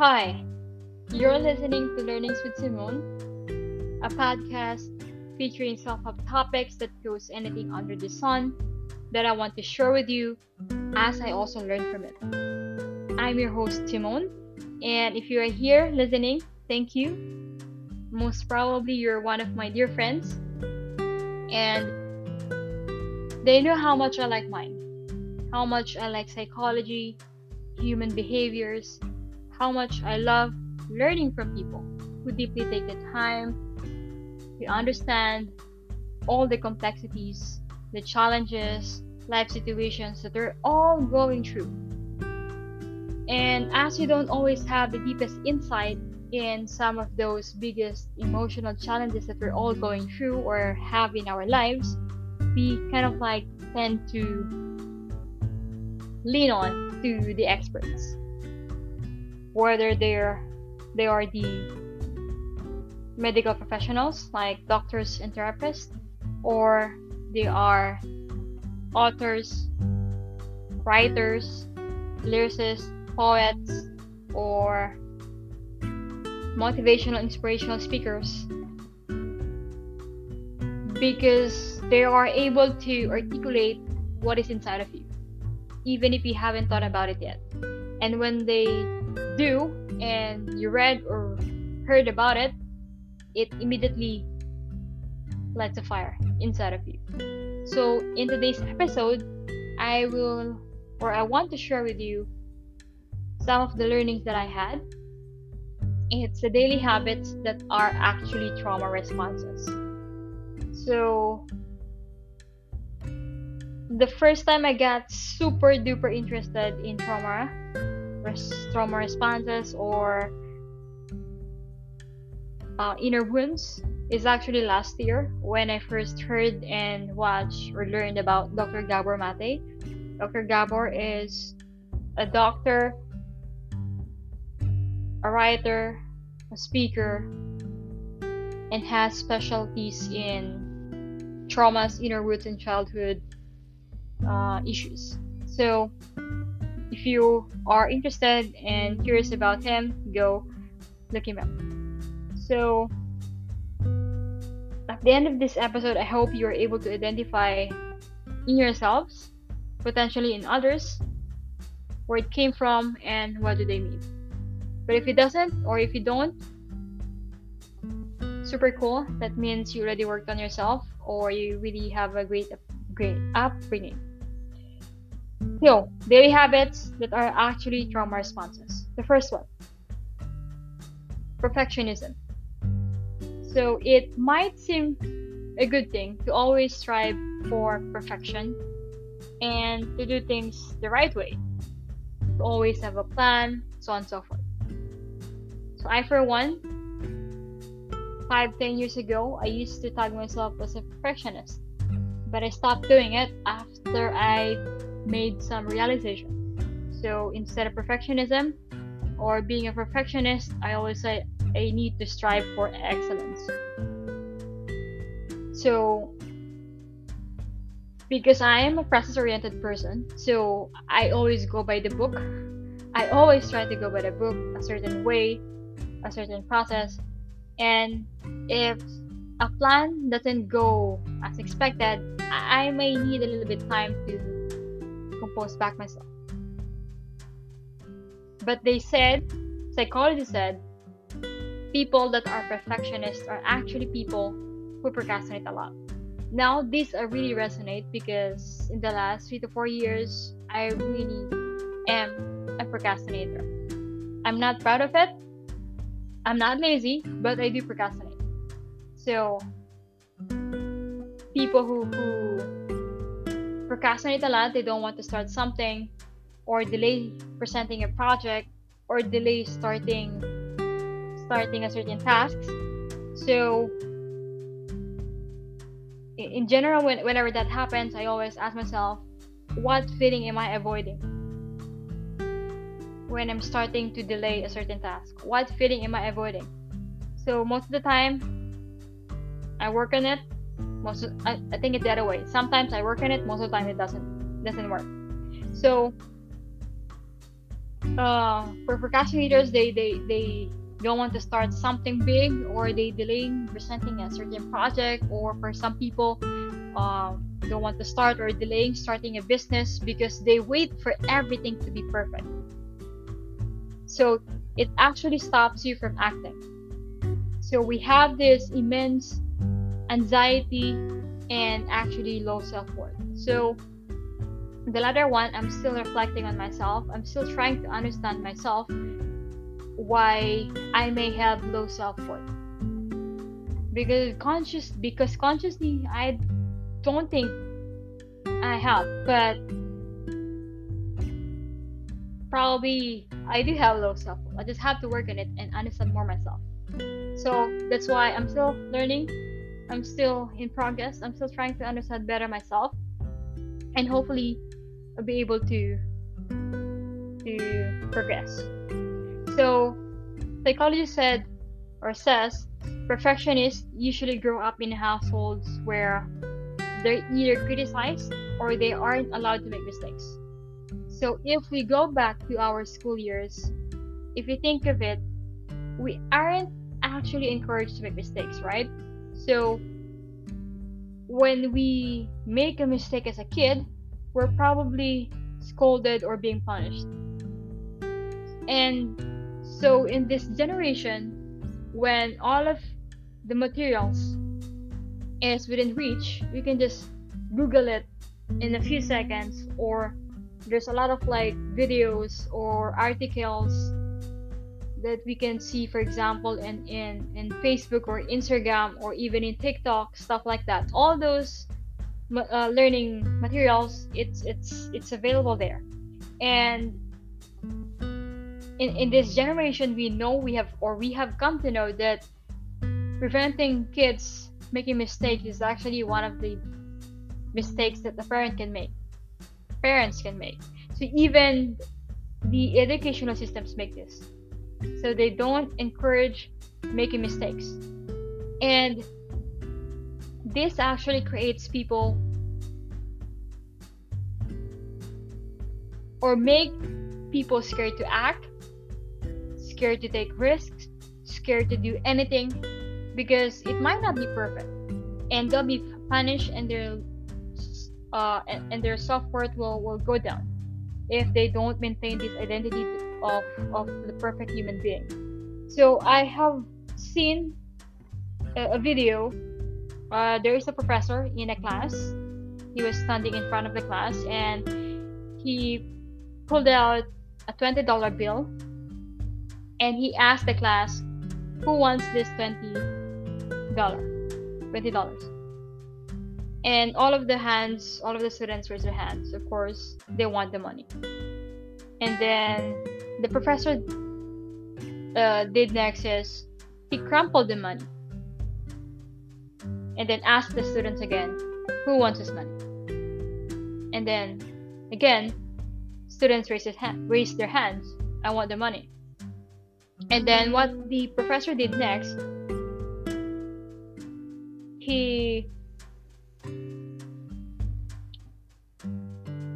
Hi, you're listening to Learnings with Simone, a podcast featuring self-help topics that goes anything under the sun that I want to share with you as I also learn from it. I'm your host Simone, and if you are here listening, thank you. Most probably you're one of my dear friends, and they know how much I like mine, how much I like psychology, human behaviors, how much I love learning from people who deeply take the time to understand all the complexities, the challenges, life situations that they're all going through. And as you don't always have the deepest insight in some of those biggest emotional challenges that we're all going through or have in our lives, we kind of like tend to lean on to the experts whether they're they are the medical professionals like doctors and therapists or they are authors writers lyricists poets or motivational inspirational speakers. Because they are able to articulate what is inside of you even if you haven't thought about it yet and when they do and you read or heard about it, it immediately lights a fire inside of you. So, in today's episode, I will or I want to share with you some of the learnings that I had. It's the daily habits that are actually trauma responses. So, the first time I got super duper interested in trauma res- trauma responses or uh, inner wounds is actually last year when I first heard and watched or learned about Dr. Gabor Mate. Dr. Gabor is a doctor, a writer, a speaker, and has specialties in traumas, inner wounds, and childhood uh, issues. So, if you are interested and curious about him, go look him up. So, at the end of this episode, I hope you are able to identify in yourselves, potentially in others, where it came from and what do they mean. But if it doesn't, or if you don't, super cool. That means you already worked on yourself, or you really have a great, great upbringing. So, daily habits that are actually trauma responses. The first one perfectionism. So, it might seem a good thing to always strive for perfection and to do things the right way, to always have a plan, so on and so forth. So, I, for one, five, ten years ago, I used to tag myself as a perfectionist, but I stopped doing it after I made some realization. So instead of perfectionism or being a perfectionist, I always say I need to strive for excellence. So because I am a process oriented person, so I always go by the book. I always try to go by the book, a certain way, a certain process. And if a plan doesn't go as expected, I may need a little bit time to compose back myself. But they said, psychology said, people that are perfectionists are actually people who procrastinate a lot. Now, these are really resonate because in the last three to four years, I really am a procrastinator. I'm not proud of it. I'm not lazy, but I do procrastinate. So, people who, who procrastinate a lot, they don't want to start something, or delay presenting a project, or delay starting starting a certain task. So in general, when, whenever that happens, I always ask myself, what feeling am I avoiding? When I'm starting to delay a certain task, what feeling am I avoiding? So most of the time, I work on it most I, I think it's the other way. Sometimes i work on it most of the time it doesn't doesn't work. So uh, for procrastinators, they, they, they don't want to start something big or they delay presenting a certain project or for some people uh, don't want to start or delaying starting a business because they wait for everything to be perfect. So it actually stops you from acting. So we have this immense anxiety and actually low self-worth so the latter one i'm still reflecting on myself i'm still trying to understand myself why I may have low self-worth. Because conscious because consciously I don't think I have, but probably I do have low self-worth. I just have to work on it and understand more myself. So that's why I'm still learning. I'm still in progress. I'm still trying to understand better myself and hopefully I'll be able to to progress. So, psychology said or says perfectionists usually grow up in households where they're either criticized or they aren't allowed to make mistakes. So, if we go back to our school years, if you think of it, we aren't actually encouraged to make mistakes, right? So, when we make a mistake as a kid, we're probably scolded or being punished. And so in this generation, when all of the materials is within reach, we can just Google it in a few seconds or there's a lot of like videos or articles that we can see for example in, in in facebook or instagram or even in tiktok stuff like that. All those uh, learning materials it's it's it's available there. And in, in this generation we know we have or we have come to know that preventing kids making mistakes is actually one of the mistakes that the parent can make parents can make. So even the educational systems make this so they don't encourage making mistakes and this actually creates people or make people scared to act scared to take risks, scared to do anything because it might not be perfect. And they'll be punished and their uh, and, and their self-worth will, will go down if they don't maintain this identity of, of the perfect human being. So I have seen a, a video. Uh, there is a professor in a class. He was standing in front of the class and he pulled out a $20 bill and he asked the class, "Who wants this twenty dollar, twenty dollars?" And all of the hands, all of the students raised their hands. Of course, they want the money. And then the professor uh, did next is he crumpled the money and then asked the students again, "Who wants this money?" And then again, students raised, hand, raised their hands. I want the money. And then what the professor did next, he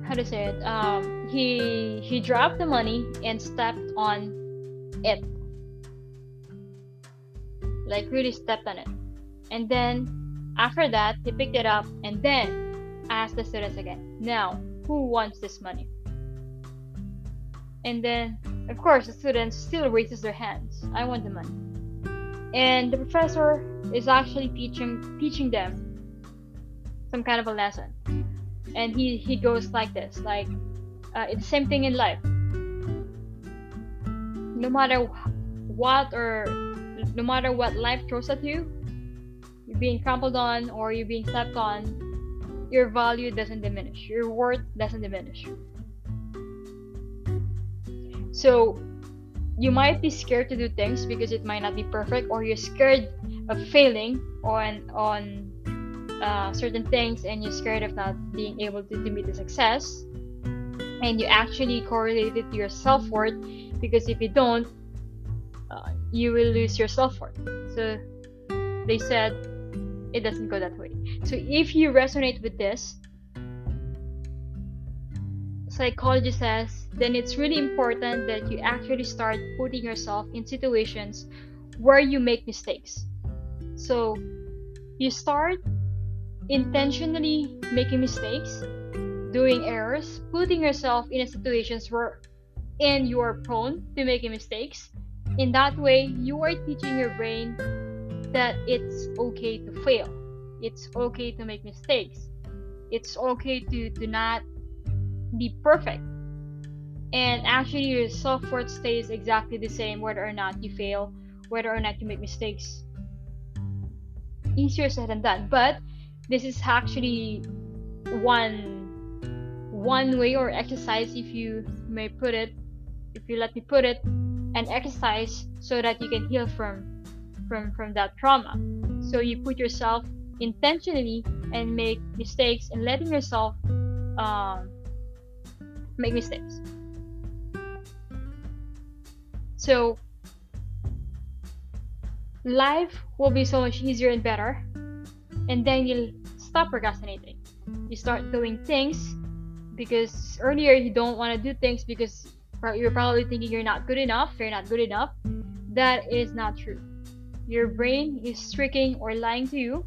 how to say it? Um, he he dropped the money and stepped on it, like really stepped on it. And then after that, he picked it up and then asked the students again. Now, who wants this money? And then of course, the students still raises their hands. I want the money. And the professor is actually teaching teaching them some kind of a lesson. And he he goes like this, like uh, it's the same thing in life. No matter what or no matter what life throws at you, you're being trampled on or you're being stepped on, your value doesn't diminish. Your worth doesn't diminish. So you might be scared to do things because it might not be perfect, or you're scared of failing on on uh, certain things, and you're scared of not being able to, to meet the success. And you actually correlate it to your self worth because if you don't, uh, you will lose your self worth. So they said it doesn't go that way. So if you resonate with this, psychology says, then it's really important that you actually start putting yourself in situations where you make mistakes. So you start intentionally making mistakes, doing errors, putting yourself in situations where and you are prone to making mistakes. In that way, you are teaching your brain that it's okay to fail. It's okay to make mistakes. It's okay to, to not be perfect. And actually, your self worth stays exactly the same whether or not you fail, whether or not you make mistakes. Easier said than done. But this is actually one one way or exercise if you may put it if you let me put it an exercise so that you can heal from from from that trauma. So you put yourself intentionally and make mistakes and letting yourself um, make mistakes. So life will be so much easier and better and then you'll stop procrastinating. You start doing things because earlier you don't want to do things because you're probably thinking you're not good enough you're not good enough. That is not true. Your brain is tricking or lying to you.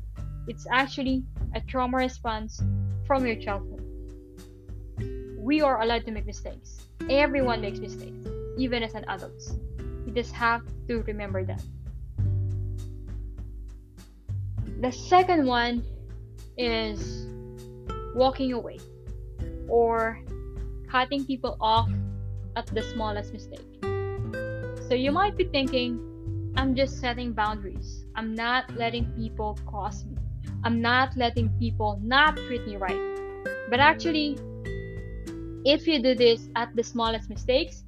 It's actually a trauma response from your childhood. We are allowed to make mistakes. Everyone makes mistakes even as an adult. You just have to remember that the second one is walking away or cutting people off at the smallest mistake. So you might be thinking, I'm just setting boundaries. I'm not letting people cross me. I'm not letting people not treat me right. But actually, if you do this at the smallest mistakes,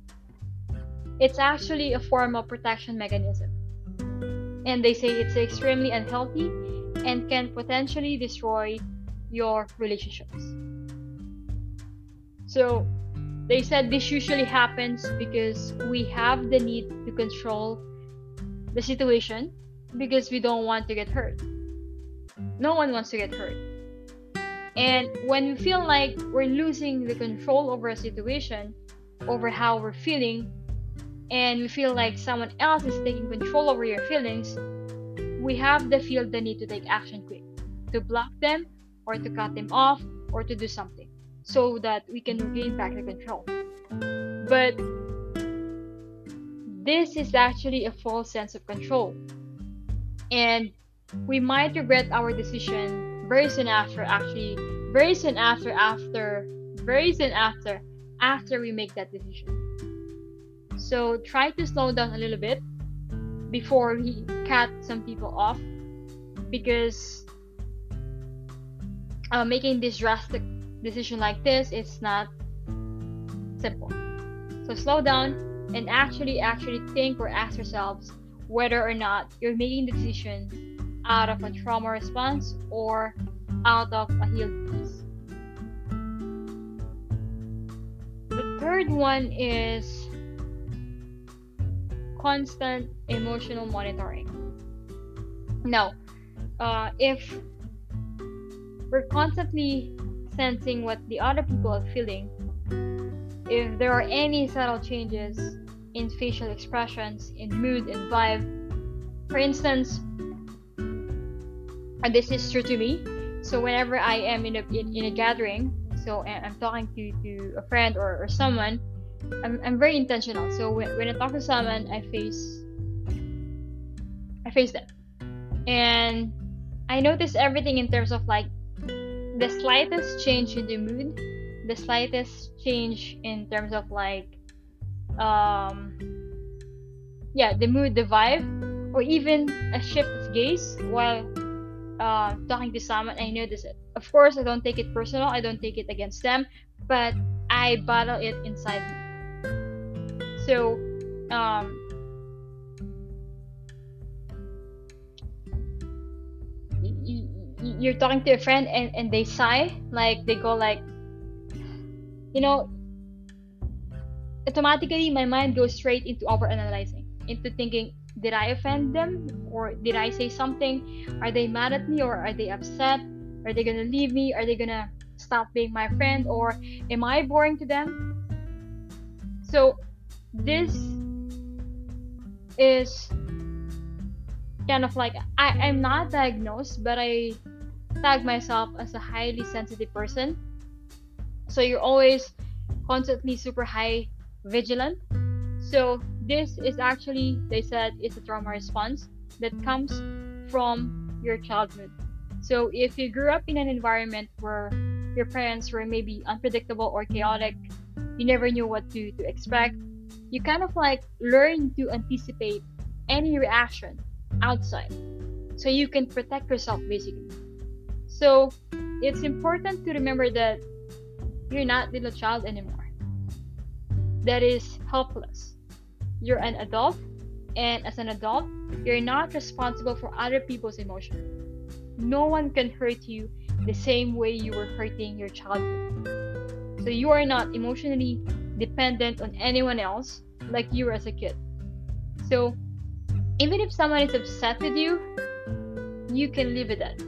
it's actually a form of protection mechanism. And they say it's extremely unhealthy and can potentially destroy your relationships. So they said this usually happens because we have the need to control the situation because we don't want to get hurt. No one wants to get hurt. And when we feel like we're losing the control over a situation, over how we're feeling, and we feel like someone else is taking control over your feelings, we have the feel the need to take action quick, to block them, or to cut them off, or to do something so that we can regain back the control. But this is actually a false sense of control. And we might regret our decision very soon after, actually, very soon after, after, very soon after, after we make that decision. So try to slow down a little bit before we cut some people off because uh, making this drastic decision like this is not simple. So slow down and actually actually think or ask yourselves whether or not you're making the decision out of a trauma response or out of a healed peace. The third one is constant emotional monitoring. Now, uh, if we're constantly sensing what the other people are feeling. If there are any subtle changes in facial expressions, in mood and vibe, for instance, and this is true to me. So whenever I am in a in, in a gathering, so I'm talking to, to a friend or, or someone, I'm, I'm very intentional. So when, when I talk to someone, I face I face them, and I notice everything in terms of like the slightest change in the mood, the slightest change in terms of like, um, yeah, the mood, the vibe, or even a shift of gaze while uh, talking to someone, I notice it. Of course, I don't take it personal. I don't take it against them, but I battle it inside. So, um, you're talking to a friend and, and they sigh like they go like you know automatically my mind goes straight into over analyzing into thinking did i offend them or did i say something? Are they mad at me or are they upset? Are they gonna leave me? Are they gonna stop being my friend or am I boring to them? So this is kind of like I, I'm not diagnosed, but I tag myself as a highly sensitive person. So you're always constantly super high vigilant. So this is actually they said is a trauma response that comes from your childhood. So if you grew up in an environment where your parents were maybe unpredictable or chaotic, you never knew what to, to expect, you kind of like learn to anticipate any reaction outside so you can protect yourself basically. So it's important to remember that you're not little child anymore. That is helpless. You're an adult and as an adult, you're not responsible for other people's emotions no one can hurt you the same way you were hurting your childhood. So you are not emotionally dependent on anyone else like you were as a kid. So even if someone is upset with you, you can live with it.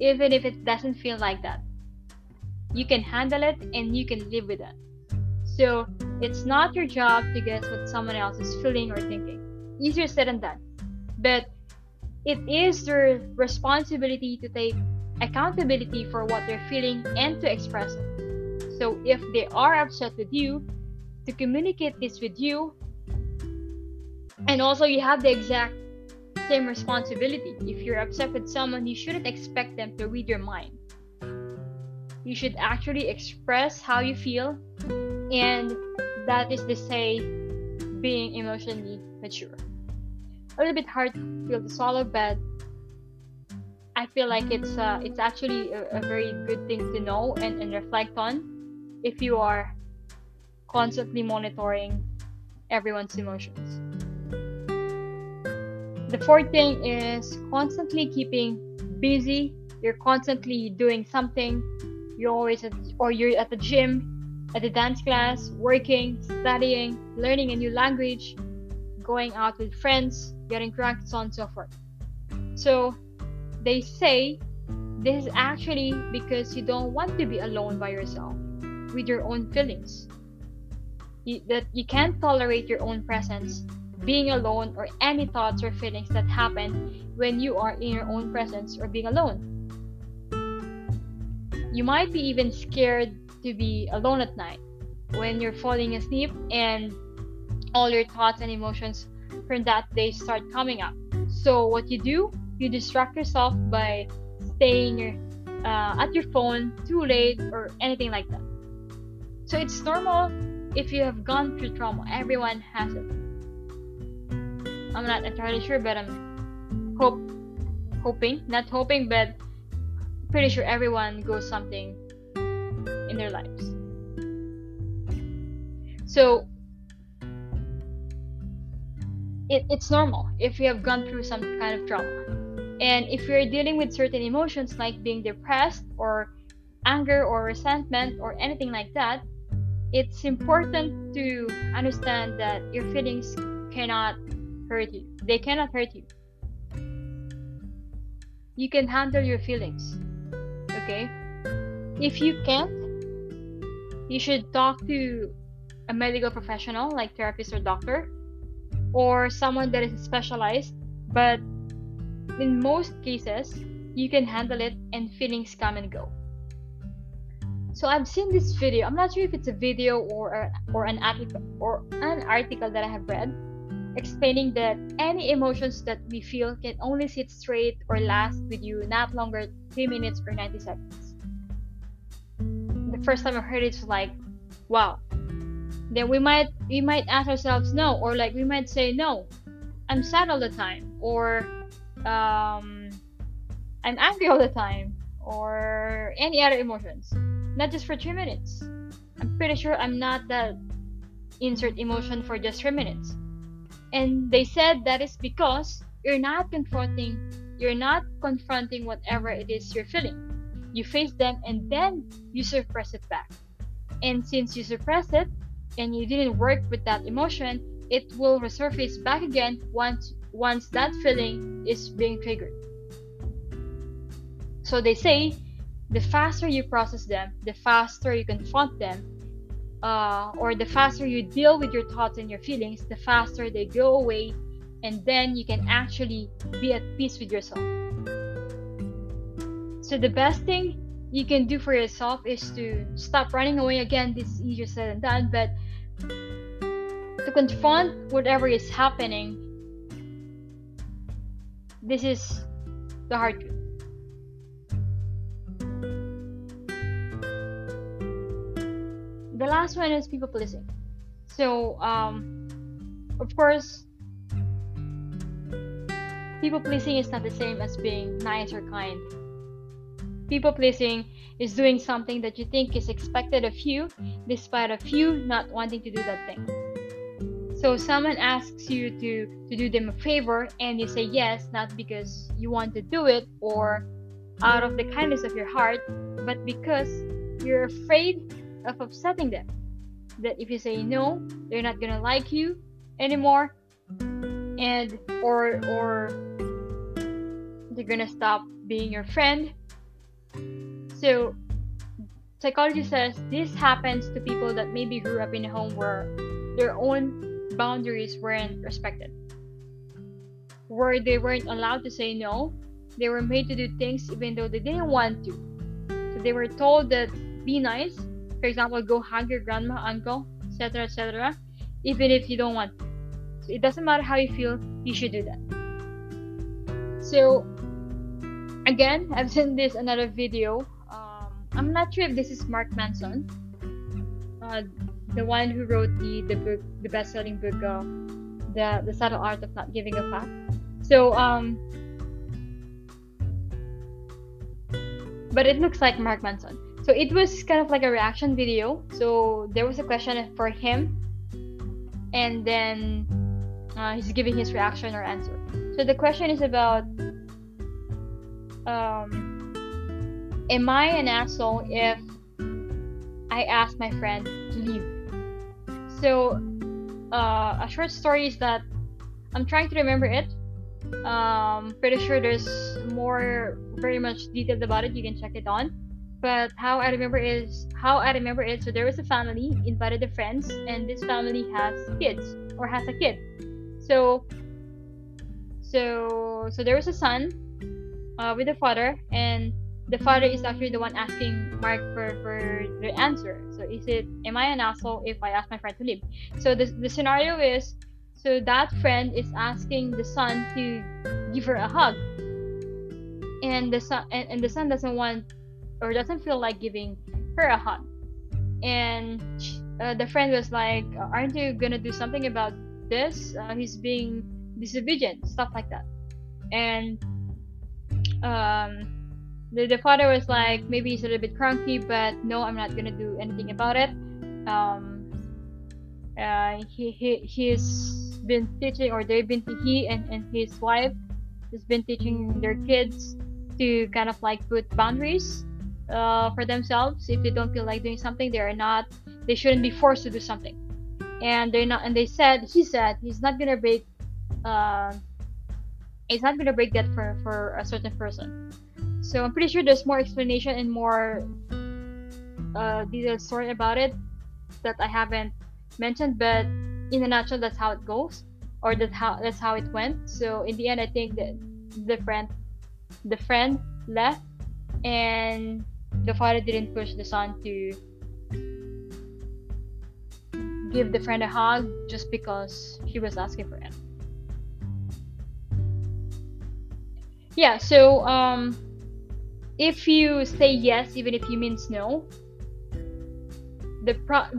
Even if it doesn't feel like that. You can handle it and you can live with it. So it's not your job to guess what someone else is feeling or thinking. Easier said than done. But it is their responsibility to take accountability for what they're feeling and to express it. So if they are upset with you, to communicate this with you, and also you have the exact same responsibility. If you're upset with someone, you shouldn't expect them to read your mind. You should actually express how you feel, and that is to say, being emotionally mature a little bit hard to feel to swallow, but I feel like it's uh, it's actually a, a, very good thing to know and, and reflect on if you are constantly monitoring everyone's emotions. The fourth thing is constantly keeping busy. You're constantly doing something. You're always at, or you're at the gym, at the dance class, working, studying, learning a new language, going out with friends, getting drunk, so on and so forth. So they say this is actually because you don't want to be alone by yourself with your own feelings. You, that you can't tolerate your own presence, being alone, or any thoughts or feelings that happen when you are in your own presence or being alone. You might be even scared to be alone at night when you're falling asleep and all your thoughts and emotions from that they start coming up. So what you do, you distract yourself by staying uh, at your phone too late or anything like that. So it's normal if you have gone through trauma. Everyone has it. I'm not entirely sure, but I'm hope hoping, not hoping, but pretty sure everyone goes something in their lives. So it, it's normal if you have gone through some kind of trauma. And if you're dealing with certain emotions like being depressed or anger or resentment or anything like that, it's important to understand that your feelings cannot hurt you. They cannot hurt you. You can handle your feelings. Okay? If you can't, you should talk to a medical professional like therapist or doctor or someone that is specialized, but in most cases, you can handle it and feelings come and go. So I've seen this video. I'm not sure if it's a video or or an article or an article that I have read explaining that any emotions that we feel can only sit straight or last with you not longer 3 minutes or 90 seconds. The first time I heard it was like, wow, then we might we might ask ourselves no or like we might say no i'm sad all the time or um i'm angry all the time or any other emotions not just for three minutes. I'm pretty sure i'm not that insert emotion for just three minutes. And they said that is because you're not confronting you're not confronting whatever it is you're feeling. You face them and then you suppress it back. And since you suppress it and you didn't work with that emotion, it will resurface back again once once that feeling is being triggered. So they say the faster you process them, the faster you confront them, uh, or the faster you deal with your thoughts and your feelings, the faster they go away, and then you can actually be at peace with yourself. So, the best thing you can do for yourself is to stop running away. Again, this is easier said than done, but to confront whatever is happening, this is the hard truth. The last one is people pleasing. So, um, of course, people pleasing is not the same as being nice or kind. People pleasing is doing something that you think is expected of you, despite of you not wanting to do that thing. So someone asks you to, to do them a favor and you say yes, not because you want to do it or out of the kindness of your heart, but because you're afraid of upsetting them. That if you say hmm. no, they're not gonna like you anymore, and or or they're gonna stop being your friend. So psychology says this happens to people that maybe grew up in a home where their own boundaries weren't respected, where they weren't allowed to say no. They were made to do things even though they didn't want to. So they were told that be nice, for example, go hug your grandma, uncle, etc., etc., even if you don't want. So it doesn't matter how you feel, you should do that. So, again, I've seen this another video. Um, I'm not sure if this is Mark Manson, uh, the one who wrote the the book, the best-selling book, uh, the the subtle art of not giving a fuck. So, um, but it looks like Mark Manson so it was kind of like a reaction video. So there was a question for him. And then uh, he's giving his reaction or answer. So the question is about um, am i an asshole if i ask my friend to leave? So uh, a short story is that i'm trying to remember it. Um, pretty sure there's more very much detailed about it. You can check it on but how I remember is how I remember it. So there was a family invited the friends, and this family has kids or has a kid. So, so so there was a son uh, with the father, and the father is actually the one asking Mark for for the answer. So is it am I an asshole if I ask my friend to leave? So the the scenario is so that friend is asking the son to give her a hug, and the son and, and the son doesn't want or doesn't feel like giving her a hug. And uh, the friend was like, "Aren't you gonna do something about this? Uh, he's being disobedient, stuff like that." And um, the, the father was like, "Maybe he's a little bit cranky, but no, I'm not gonna do anything about it." Um, uh, he, he he's been teaching, or they've been he and, and his wife has been teaching their kids to kind of like put boundaries uh, for themselves. If they don't feel like doing something they are not they shouldn't be forced to do something. And they're not and they said he said he's not gonna break uh, he's not gonna break that for for a certain person. So i'm pretty sure there's more explanation and more uh, detailed story about it that i haven't mentioned but in a nutshell that's how it goes or that's how that's how it went. So in the end i think that the friend the friend left and the father didn't push the son to give the friend a hug just because he was asking for it. Yeah, so um, if you say yes even if you means no, the pro-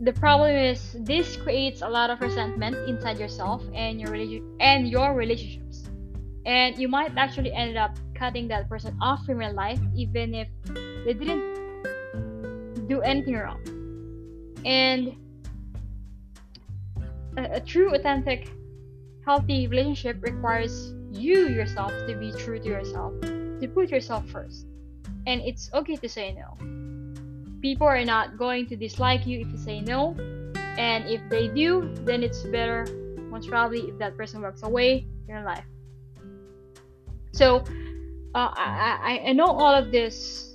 the problem is this creates a lot of resentment inside yourself and your relation and your relationships, and you might actually end up cutting that person off from your life even if they didn't do anything wrong. And a, a true, authentic, healthy relationship requires you yourself to be true to yourself, to put yourself first. And it's okay to say no. People are not going to dislike you if you say no. And if they do, then it's better, most probably, if that person walks away in your life. So, uh, I, I, I know all of this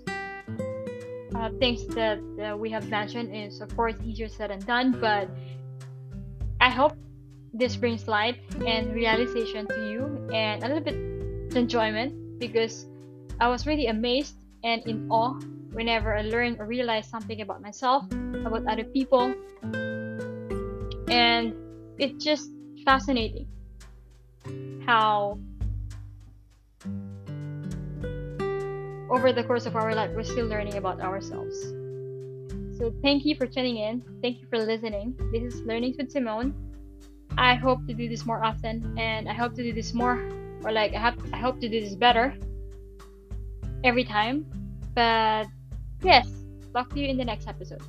uh, things that uh, we have mentioned is, of course, easier said than done, but I hope this brings light and realization to you and a little bit enjoyment because I was really amazed and in awe whenever I learned or realized something about myself, about other people, and it's just fascinating how over the course of our life we're still learning about ourselves. So thank you for tuning in. Thank you for listening. This is Learnings with Simone. I hope to do this more often and I hope to do this more or like I have I hope to do this better every time. But yes, talk to you in the next episode.